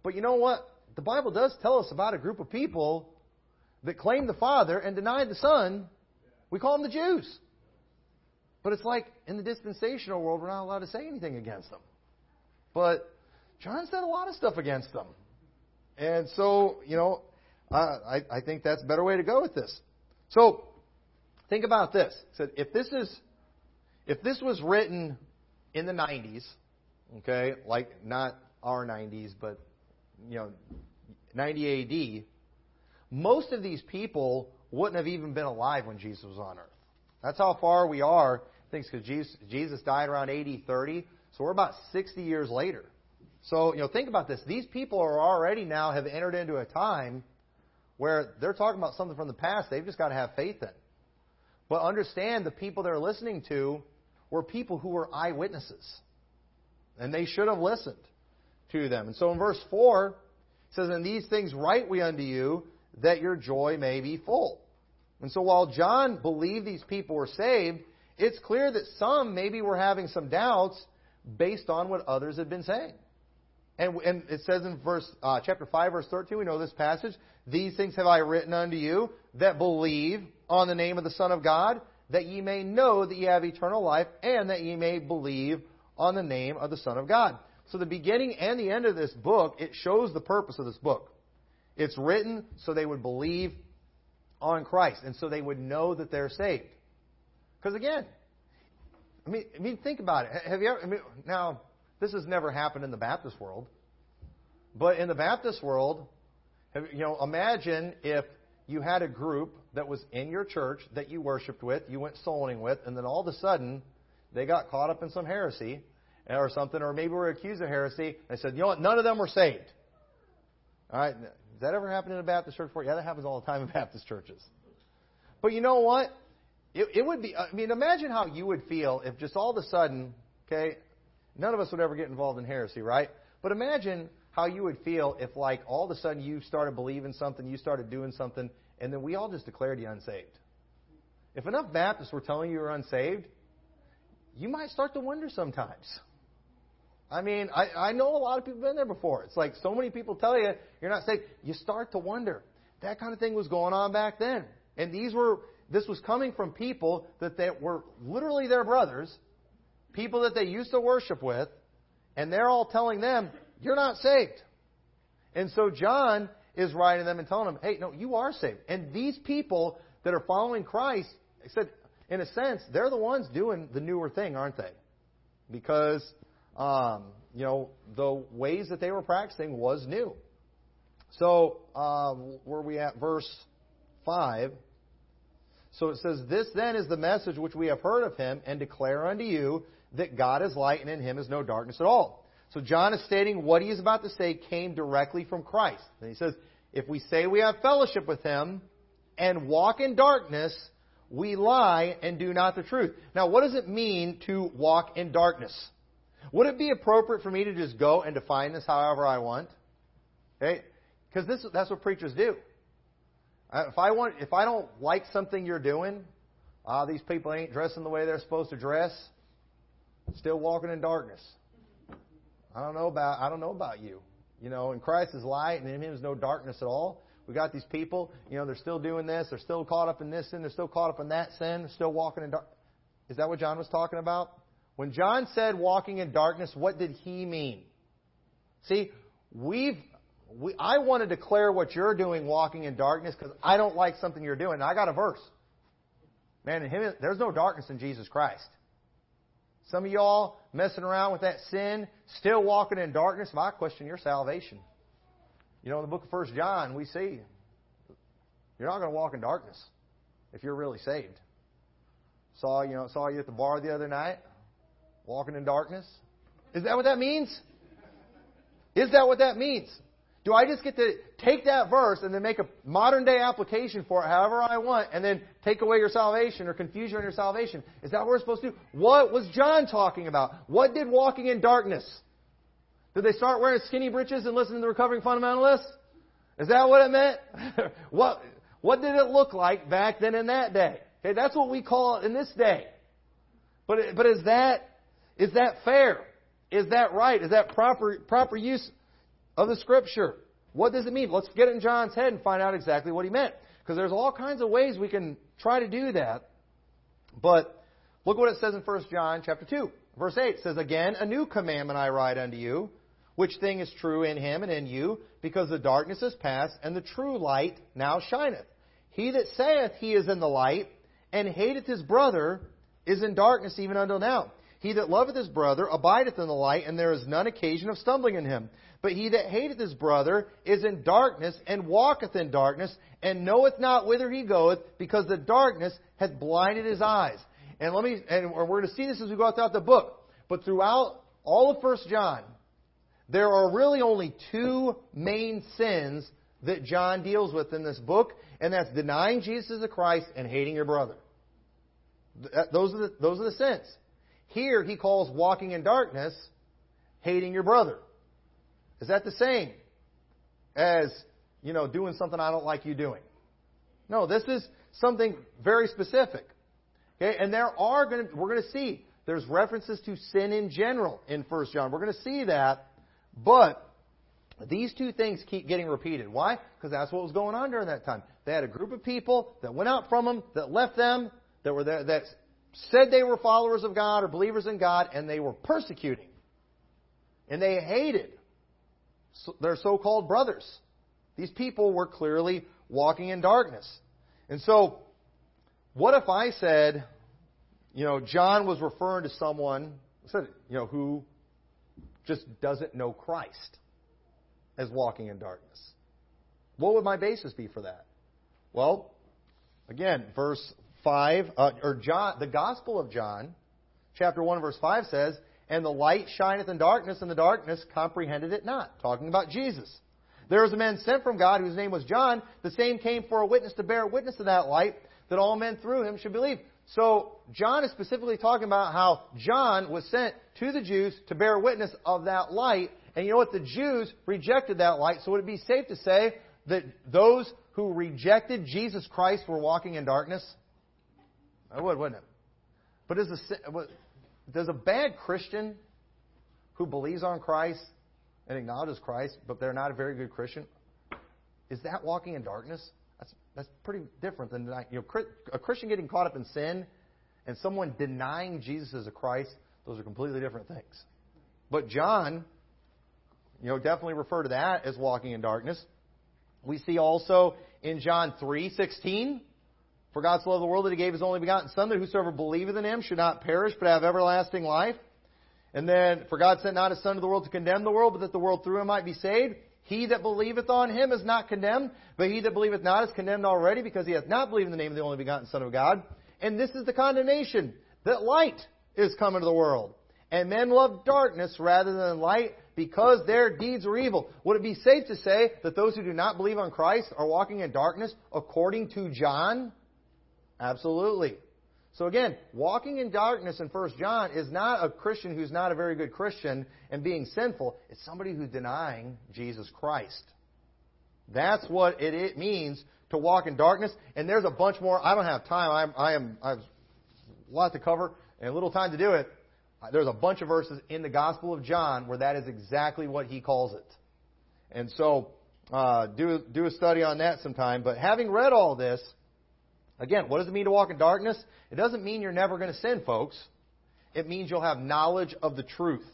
But you know what? The Bible does tell us about a group of people that claimed the Father and denied the Son. We call them the Jews. But it's like in the dispensational world, we're not allowed to say anything against them. But John said a lot of stuff against them. And so, you know, I, I think that's a better way to go with this. So, think about this. said if this is if this was written in the 90s, okay, like not our 90s, but you know, 90 AD, most of these people wouldn't have even been alive when Jesus was on earth. That's how far we are Thanks because Jesus, Jesus died around 80, 30. So we're about 60 years later. So, you know, think about this. These people are already now have entered into a time where they're talking about something from the past they've just got to have faith in. But understand the people they're listening to were people who were eyewitnesses. And they should have listened to them. And so in verse 4, it says, And these things write we unto you, that your joy may be full. And so while John believed these people were saved, it's clear that some maybe were having some doubts based on what others had been saying. And, and it says in verse uh, chapter 5, verse 13, we know this passage, These things have I written unto you that believe on the name of the Son of God, that ye may know that ye have eternal life, and that ye may believe on the name of the Son of God. So the beginning and the end of this book, it shows the purpose of this book. It's written so they would believe on Christ, and so they would know that they're saved. Because again, I mean, I mean, think about it. Have you ever? I mean, now, this has never happened in the Baptist world, but in the Baptist world, have, you know, imagine if you had a group that was in your church that you worshipped with, you went soul winning with, and then all of a sudden they got caught up in some heresy eh, or something, or maybe were accused of heresy. They said, you know what? None of them were saved. All right, does that ever happen in a Baptist church? Yeah, that happens all the time in Baptist churches. But you know what? It, it would be, I mean, imagine how you would feel if just all of a sudden, okay, none of us would ever get involved in heresy, right? But imagine how you would feel if, like, all of a sudden you started believing something, you started doing something, and then we all just declared you unsaved. If enough Baptists were telling you you're unsaved, you might start to wonder sometimes. I mean, I, I know a lot of people have been there before. It's like so many people tell you you're not saved. You start to wonder. That kind of thing was going on back then. And these were this was coming from people that they were literally their brothers, people that they used to worship with, and they're all telling them, You're not saved. And so John is writing them and telling them, Hey, no, you are saved. And these people that are following Christ, I said, in a sense, they're the ones doing the newer thing, aren't they? Because, um, you know, the ways that they were practicing was new. So, uh, where we at? Verse 5. So it says, This then is the message which we have heard of him, and declare unto you that God is light, and in him is no darkness at all. So John is stating what he is about to say came directly from Christ. And he says, If we say we have fellowship with him and walk in darkness, we lie and do not the truth. Now, what does it mean to walk in darkness? Would it be appropriate for me to just go and define this however I want? Okay? Because this that's what preachers do. Uh, if I want, if I don't like something you're doing, ah, these people ain't dressing the way they're supposed to dress. Still walking in darkness. I don't know about I don't know about you. You know, in Christ is light, and in Him is no darkness at all. We got these people, you know, they're still doing this, they're still caught up in this sin, they're still caught up in that sin, still walking in dark. Is that what John was talking about? When John said walking in darkness, what did he mean? See, we've we, I want to declare what you're doing walking in darkness because I don't like something you're doing. And I got a verse. Man, in him, there's no darkness in Jesus Christ. Some of y'all messing around with that sin, still walking in darkness, I question your salvation. You know, in the book of First John, we see you're not going to walk in darkness if you're really saved. Saw you know saw you at the bar the other night, walking in darkness. Is that what that means? Is that what that means? Do I just get to take that verse and then make a modern day application for it however I want and then take away your salvation or confuse you on your salvation? Is that what we're supposed to do? What was John talking about? What did walking in darkness? Did they start wearing skinny breeches and listen to the recovering fundamentalists? Is that what it meant? what, what did it look like back then in that day? Okay, that's what we call it in this day. But, but is that, is that fair? Is that right? Is that proper, proper use of the Scripture. What does it mean? Let's get in John's head and find out exactly what he meant. Because there's all kinds of ways we can try to do that. But look what it says in 1 John chapter 2. Verse 8 It says, Again, a new commandment I write unto you, which thing is true in him and in you, because the darkness is past, and the true light now shineth. He that saith he is in the light, and hateth his brother, is in darkness even until now. He that loveth his brother abideth in the light, and there is none occasion of stumbling in him. But he that hateth his brother is in darkness, and walketh in darkness, and knoweth not whither he goeth, because the darkness hath blinded his eyes. And let me, and we're going to see this as we go throughout the book. But throughout all of First John, there are really only two main sins that John deals with in this book, and that's denying Jesus as Christ and hating your brother. Those are the, those are the sins. Here he calls walking in darkness hating your brother. Is that the same as, you know, doing something I don't like you doing? No, this is something very specific. Okay, and there are going to, we're going to see, there's references to sin in general in 1 John. We're going to see that, but these two things keep getting repeated. Why? Because that's what was going on during that time. They had a group of people that went out from them, that left them, that were there, that said they were followers of God or believers in God, and they were persecuting. And they hated their so called brothers. These people were clearly walking in darkness. And so, what if I said, you know, John was referring to someone, you know, who just doesn't know Christ as walking in darkness? What would my basis be for that? Well, again, verse 5, uh, or John, the Gospel of John, chapter 1, verse 5 says, And the light shineth in darkness, and the darkness comprehended it not. Talking about Jesus. There was a man sent from God whose name was John. The same came for a witness to bear witness to that light, that all men through him should believe. So, John is specifically talking about how John was sent to the Jews to bear witness of that light. And you know what? The Jews rejected that light. So, would it be safe to say that those who rejected Jesus Christ were walking in darkness? I would, wouldn't it? But is a, does a bad Christian who believes on Christ and acknowledges Christ, but they're not a very good Christian, is that walking in darkness? That's, that's pretty different than you know, a Christian getting caught up in sin and someone denying Jesus as a Christ. Those are completely different things. But John, you know, definitely refer to that as walking in darkness. We see also in John three sixteen for God so loved the world that He gave His only begotten Son, that whosoever believeth in Him should not perish, but have everlasting life. And then, for God sent not His Son to the world to condemn the world, but that the world through Him might be saved. He that believeth on Him is not condemned, but he that believeth not is condemned already, because he hath not believed in the name of the only begotten Son of God. And this is the condemnation, that light is come into the world. And men love darkness rather than light, because their deeds are evil. Would it be safe to say that those who do not believe on Christ are walking in darkness according to John? Absolutely. So again, walking in darkness in 1 John is not a Christian who's not a very good Christian and being sinful. It's somebody who's denying Jesus Christ. That's what it means to walk in darkness. And there's a bunch more. I don't have time. I'm, I am, I have a lot to cover and little time to do it. There's a bunch of verses in the Gospel of John where that is exactly what he calls it. And so, uh, do, do a study on that sometime. But having read all this, again, what does it mean to walk in darkness? It doesn't mean you're never going to sin, folks. It means you'll have knowledge of the truth.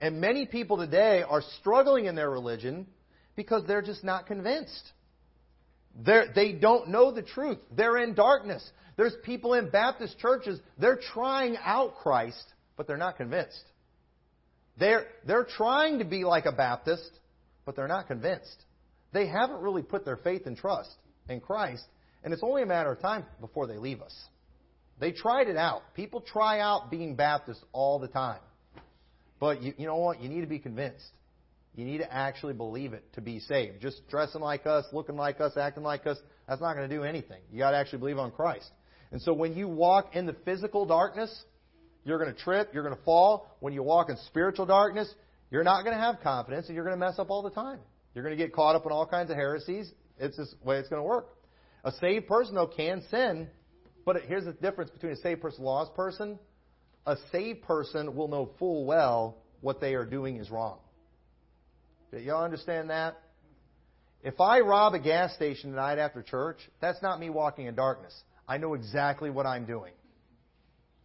And many people today are struggling in their religion because they're just not convinced. They're, they don't know the truth. They're in darkness. There's people in Baptist churches, they're trying out Christ, but they're not convinced. They're, they're trying to be like a Baptist, but they're not convinced. They haven't really put their faith and trust in Christ, and it's only a matter of time before they leave us. They tried it out. People try out being Baptist all the time. But you, you know what? You need to be convinced. You need to actually believe it to be saved. Just dressing like us, looking like us, acting like us, that's not going to do anything. You got to actually believe on Christ. And so when you walk in the physical darkness, you're going to trip, you're going to fall. When you walk in spiritual darkness, you're not going to have confidence and you're going to mess up all the time. You're going to get caught up in all kinds of heresies. It's this way it's going to work. A saved person, though, can sin, but here's the difference between a saved person and a lost person. A saved person will know full well what they are doing is wrong. Do y'all understand that? If I rob a gas station tonight after church, that's not me walking in darkness. I know exactly what I'm doing.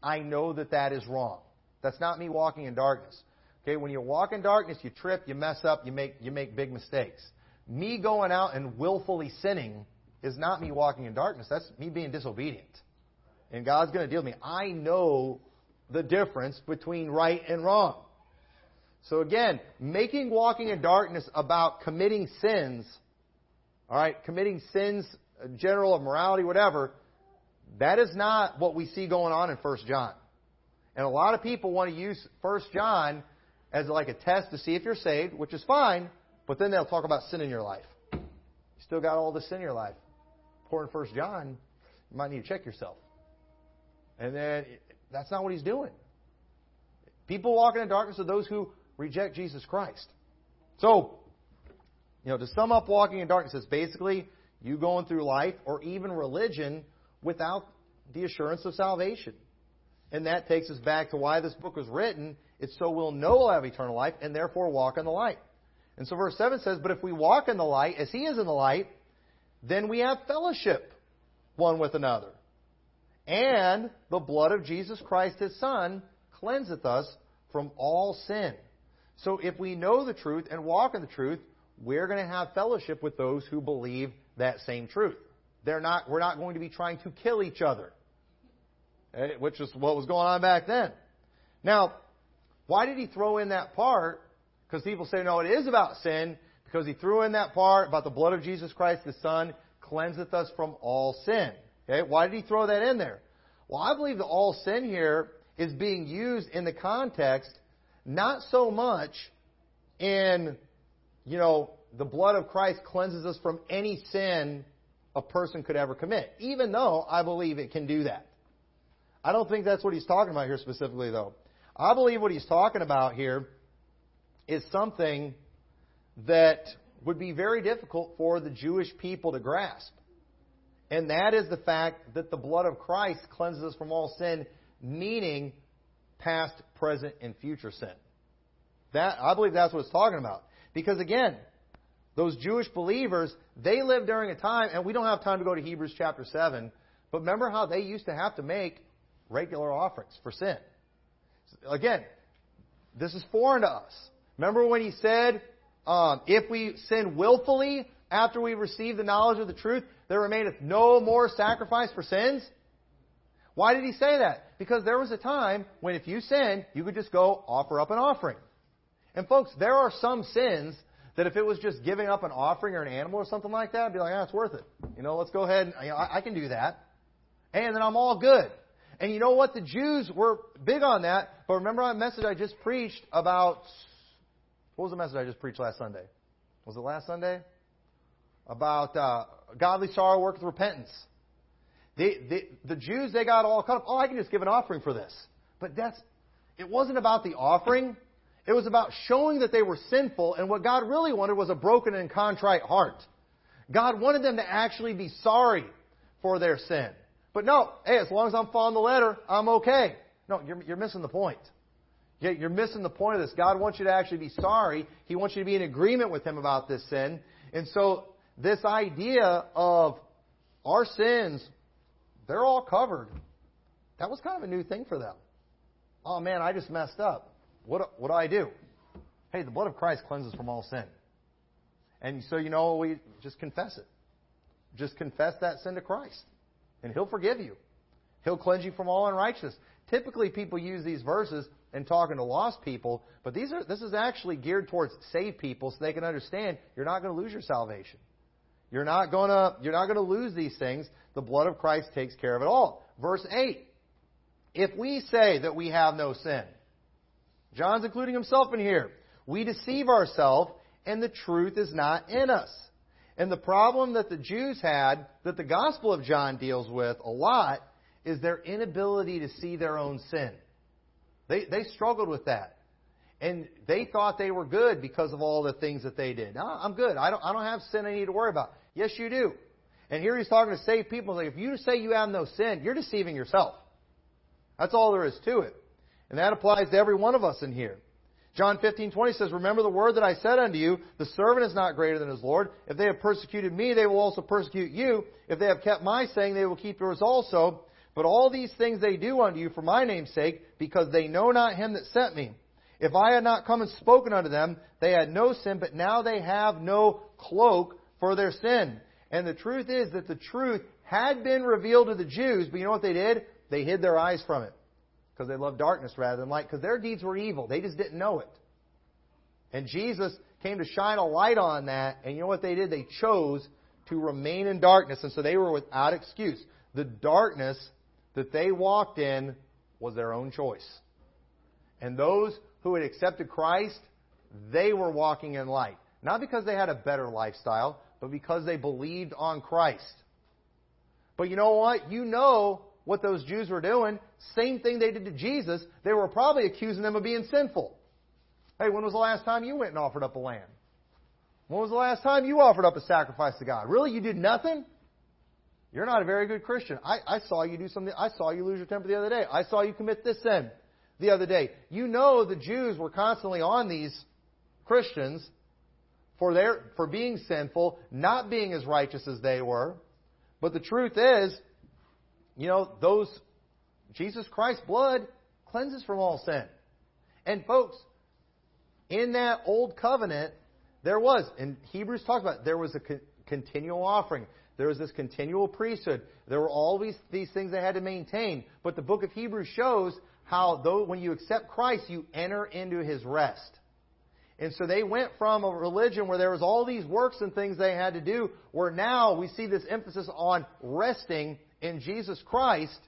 I know that that is wrong. That's not me walking in darkness. Okay, when you walk in darkness, you trip, you mess up, you make you make big mistakes. Me going out and willfully sinning is not me walking in darkness. That's me being disobedient. And God's going to deal with me. I know the difference between right and wrong. So again, making walking in darkness about committing sins, all right, committing sins, uh, general of morality, whatever, that is not what we see going on in 1 John. And a lot of people want to use 1 John as like a test to see if you're saved, which is fine, but then they'll talk about sin in your life. You still got all the sin in your life. According to 1 John, you might need to check yourself. And then that's not what he's doing. People walking in darkness are those who reject Jesus Christ. So, you know, to sum up walking in darkness is basically you going through life or even religion without the assurance of salvation. And that takes us back to why this book was written. It's so we'll know we'll have eternal life and therefore walk in the light. And so verse 7 says, But if we walk in the light as he is in the light, then we have fellowship one with another. And the blood of Jesus Christ his Son cleanseth us from all sin. So if we know the truth and walk in the truth, we're going to have fellowship with those who believe that same truth. They're not, we're not going to be trying to kill each other, eh, which is what was going on back then. Now, why did he throw in that part? Because people say, no, it is about sin, because he threw in that part about the blood of Jesus Christ, the Son, cleanseth us from all sin. Okay? Why did he throw that in there? Well, I believe the all sin here is being used in the context not so much in, you know, the blood of Christ cleanses us from any sin a person could ever commit, even though I believe it can do that. I don't think that's what he's talking about here specifically, though. I believe what he's talking about here is something that would be very difficult for the Jewish people to grasp. And that is the fact that the blood of Christ cleanses us from all sin, meaning past, present, and future sin. That I believe that's what it's talking about. Because again, those Jewish believers, they lived during a time, and we don't have time to go to Hebrews chapter 7, but remember how they used to have to make regular offerings for sin. Again, this is foreign to us. Remember when he said, um, if we sin willfully after we receive the knowledge of the truth, there remaineth no more sacrifice for sins? Why did he say that? Because there was a time when if you sinned, you could just go offer up an offering. And folks, there are some sins that if it was just giving up an offering or an animal or something like that, I'd be like, ah, it's worth it. You know, let's go ahead and you know, I, I can do that. And then I'm all good. And you know what? The Jews were big on that. But remember my message I just preached about, what was the message I just preached last Sunday? Was it last Sunday? About uh, godly sorrow worketh repentance. They, they, the Jews, they got all caught up. Oh, I can just give an offering for this. But that's, it wasn't about the offering. It was about showing that they were sinful, and what God really wanted was a broken and contrite heart. God wanted them to actually be sorry for their sin. But no, hey, as long as I'm following the letter, I'm okay. No, you're, you're missing the point. You're missing the point of this. God wants you to actually be sorry. He wants you to be in agreement with Him about this sin. And so, this idea of our sins, they're all covered. That was kind of a new thing for them. Oh man, I just messed up. What, what do I do? Hey, the blood of Christ cleanses from all sin. And so, you know, we just confess it. Just confess that sin to Christ. And He'll forgive you. He'll cleanse you from all unrighteousness. Typically, people use these verses in talking to lost people, but these are, this is actually geared towards saved people so they can understand you're not going to lose your salvation. You're not going to, you're not going to lose these things. The blood of Christ takes care of it all. Verse 8. If we say that we have no sin, John's including himself in here, we deceive ourselves and the truth is not in us. And the problem that the Jews had, that the Gospel of John deals with a lot, is their inability to see their own sin. They, they struggled with that. And they thought they were good because of all the things that they did. No, I'm good. I don't, I don't have sin I need to worry about. Yes, you do. And here he's talking to saved people. Like, if you say you have no sin, you're deceiving yourself. That's all there is to it. And that applies to every one of us in here. John 15:20 says, "Remember the word that I said unto you, the servant is not greater than his lord. If they have persecuted me, they will also persecute you. If they have kept my saying, they will keep yours also. But all these things they do unto you for my name's sake, because they know not him that sent me. If I had not come and spoken unto them, they had no sin, but now they have no cloak for their sin. And the truth is that the truth had been revealed to the Jews, but you know what they did? They hid their eyes from it. Because they loved darkness rather than light, because their deeds were evil. They just didn't know it. And Jesus came to shine a light on that, and you know what they did? They chose to remain in darkness, and so they were without excuse. The darkness that they walked in was their own choice. And those who had accepted Christ, they were walking in light. Not because they had a better lifestyle, but because they believed on Christ. But you know what? You know what those Jews were doing. Same thing they did to Jesus. They were probably accusing them of being sinful. Hey, when was the last time you went and offered up a lamb? When was the last time you offered up a sacrifice to God? Really? You did nothing? You're not a very good Christian. I, I saw you do something. I saw you lose your temper the other day. I saw you commit this sin the other day. You know the Jews were constantly on these Christians for their for being sinful, not being as righteous as they were. But the truth is, you know, those Jesus Christ's blood cleanses from all sin. And folks, in that old covenant, there was, and Hebrews talks about, there was a continual offering. There was this continual priesthood. There were always these things they had to maintain. But the book of Hebrews shows how though when you accept Christ, you enter into his rest. And so they went from a religion where there was all these works and things they had to do, where now we see this emphasis on resting in Jesus Christ.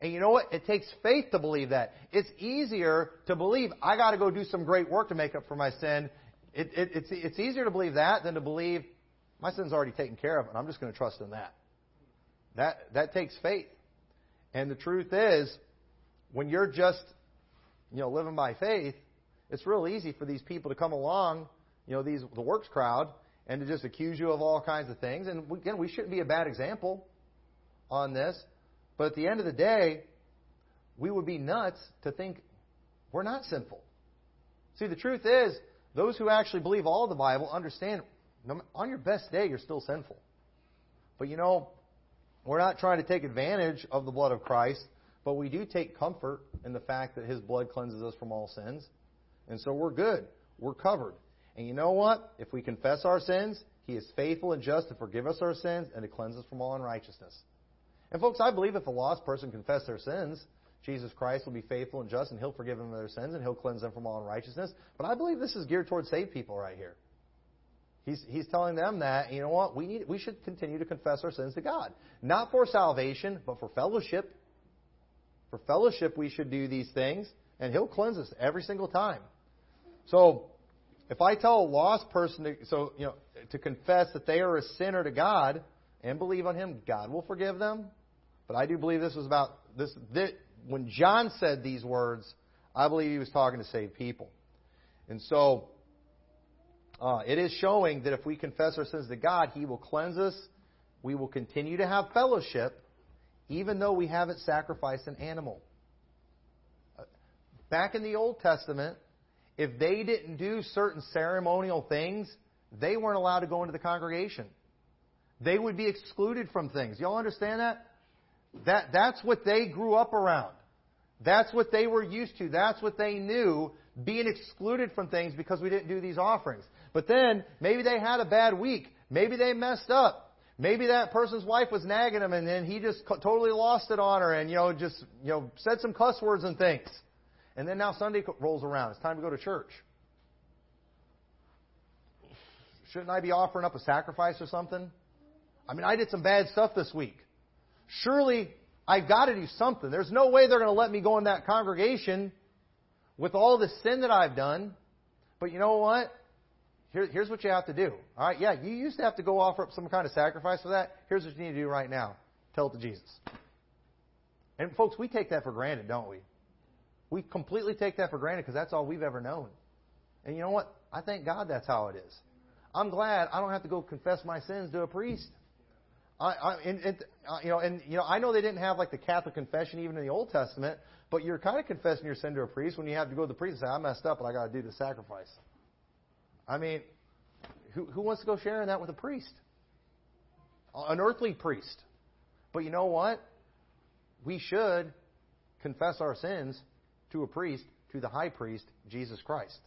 And you know what? It takes faith to believe that. It's easier to believe I got to go do some great work to make up for my sin. It, it, it's, it's easier to believe that than to believe my sin's already taken care of, and I'm just going to trust in that. That that takes faith. And the truth is, when you're just, you know, living by faith, it's real easy for these people to come along, you know, these the works crowd, and to just accuse you of all kinds of things. And again, we shouldn't be a bad example on this. But at the end of the day, we would be nuts to think we're not sinful. See, the truth is, those who actually believe all the Bible understand on your best day, you're still sinful. But you know, we're not trying to take advantage of the blood of Christ, but we do take comfort in the fact that His blood cleanses us from all sins. And so we're good. We're covered. And you know what? If we confess our sins, He is faithful and just to forgive us our sins and to cleanse us from all unrighteousness. And folks, I believe if a lost person confess their sins, Jesus Christ will be faithful and just and He'll forgive them their sins and He'll cleanse them from all unrighteousness. But I believe this is geared towards saved people right here. He's, he's telling them that, you know what, we, need, we should continue to confess our sins to God. Not for salvation, but for fellowship. For fellowship, we should do these things, and He'll cleanse us every single time. So, if I tell a lost person to, so, you know, to confess that they are a sinner to God and believe on Him, God will forgive them. But I do believe this was about this, this when John said these words, I believe he was talking to save people. And so uh, it is showing that if we confess our sins to God, He will cleanse us. We will continue to have fellowship, even though we haven't sacrificed an animal. Uh, back in the Old Testament, if they didn't do certain ceremonial things, they weren't allowed to go into the congregation. They would be excluded from things. Y'all understand that? That that's what they grew up around. That's what they were used to. That's what they knew, being excluded from things because we didn't do these offerings. But then maybe they had a bad week. Maybe they messed up. Maybe that person's wife was nagging him and then he just totally lost it on her and, you know, just, you know, said some cuss words and things. And then now Sunday rolls around. It's time to go to church. Shouldn't I be offering up a sacrifice or something? I mean, I did some bad stuff this week. Surely I've got to do something. There's no way they're going to let me go in that congregation with all the sin that I've done. But you know what? Here, here's what you have to do. All right, yeah, you used to have to go offer up some kind of sacrifice for that. Here's what you need to do right now. Tell it to Jesus. And folks, we take that for granted, don't we? We completely take that for granted because that's all we've ever known. And you know what? I thank God that's how it is. I'm glad I don't have to go confess my sins to a priest. I, I, and, and, uh, you know, and you know, I know they didn't have like the Catholic confession even in the Old Testament, but you're kind of confessing your sin to a priest when you have to go to the priest and say, "I messed up, and I got to do the sacrifice." I mean, who, who wants to go sharing that with a priest? An earthly priest. But you know what? We should confess our sins to a priest, to the high priest, Jesus Christ.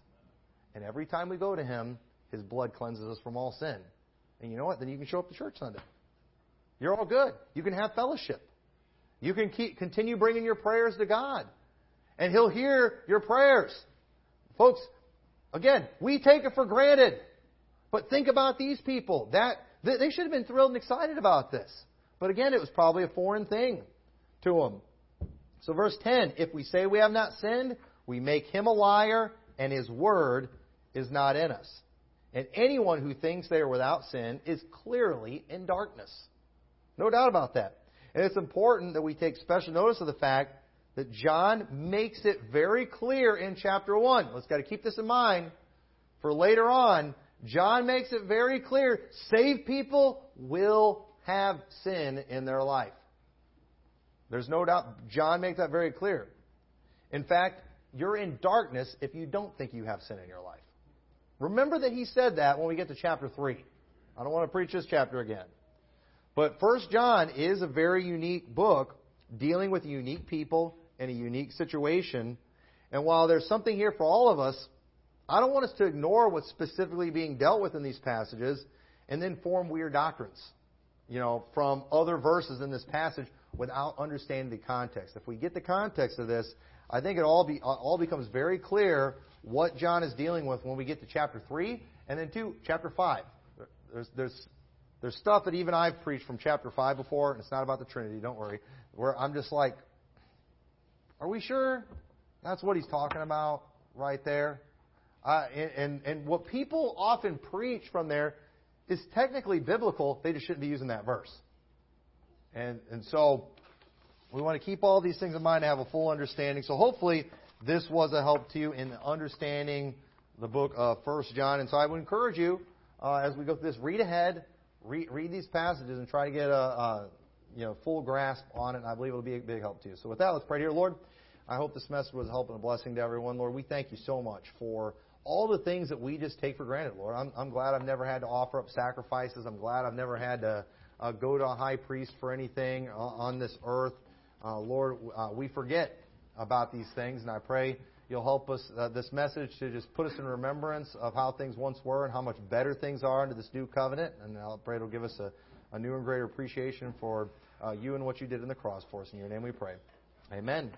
And every time we go to him, his blood cleanses us from all sin. And you know what? Then you can show up to church Sunday. You're all good. You can have fellowship. You can keep, continue bringing your prayers to God. And He'll hear your prayers. Folks, again, we take it for granted. But think about these people. That they should have been thrilled and excited about this. But again, it was probably a foreign thing to them. So verse 10, if we say we have not sinned, we make him a liar and his word is not in us. And anyone who thinks they are without sin is clearly in darkness. No doubt about that. And it's important that we take special notice of the fact that John makes it very clear in chapter 1. Let's got to keep this in mind for later on. John makes it very clear saved people will have sin in their life. There's no doubt John makes that very clear. In fact, you're in darkness if you don't think you have sin in your life. Remember that he said that when we get to chapter 3. I don't want to preach this chapter again. But First John is a very unique book dealing with unique people in a unique situation. And while there's something here for all of us, I don't want us to ignore what's specifically being dealt with in these passages and then form weird doctrines, you know, from other verses in this passage without understanding the context. If we get the context of this, I think it all be all becomes very clear what John is dealing with when we get to chapter three and then two, chapter five. There's there's there's stuff that even I've preached from chapter 5 before, and it's not about the Trinity, don't worry, where I'm just like, are we sure that's what he's talking about right there? Uh, and, and, and what people often preach from there is technically biblical, they just shouldn't be using that verse. And, and so we want to keep all these things in mind to have a full understanding. So hopefully this was a help to you in understanding the book of First John. And so I would encourage you, uh, as we go through this, read ahead read, read these passages and try to get a, a you know full grasp on it. And I believe it'll be a big help to you. So with that, let's pray here, Lord. I hope this message was a help and a blessing to everyone, Lord. We thank you so much for all the things that we just take for granted, Lord. I'm, I'm glad I've never had to offer up sacrifices. I'm glad I've never had to uh, go to a high priest for anything on this earth. Uh, Lord, uh, we forget about these things, and I pray you'll help us, uh, this message, to just put us in remembrance of how things once were and how much better things are under this new covenant. And I pray it'll give us a, a new and greater appreciation for uh, you and what you did in the cross for us. In your name we pray. Amen.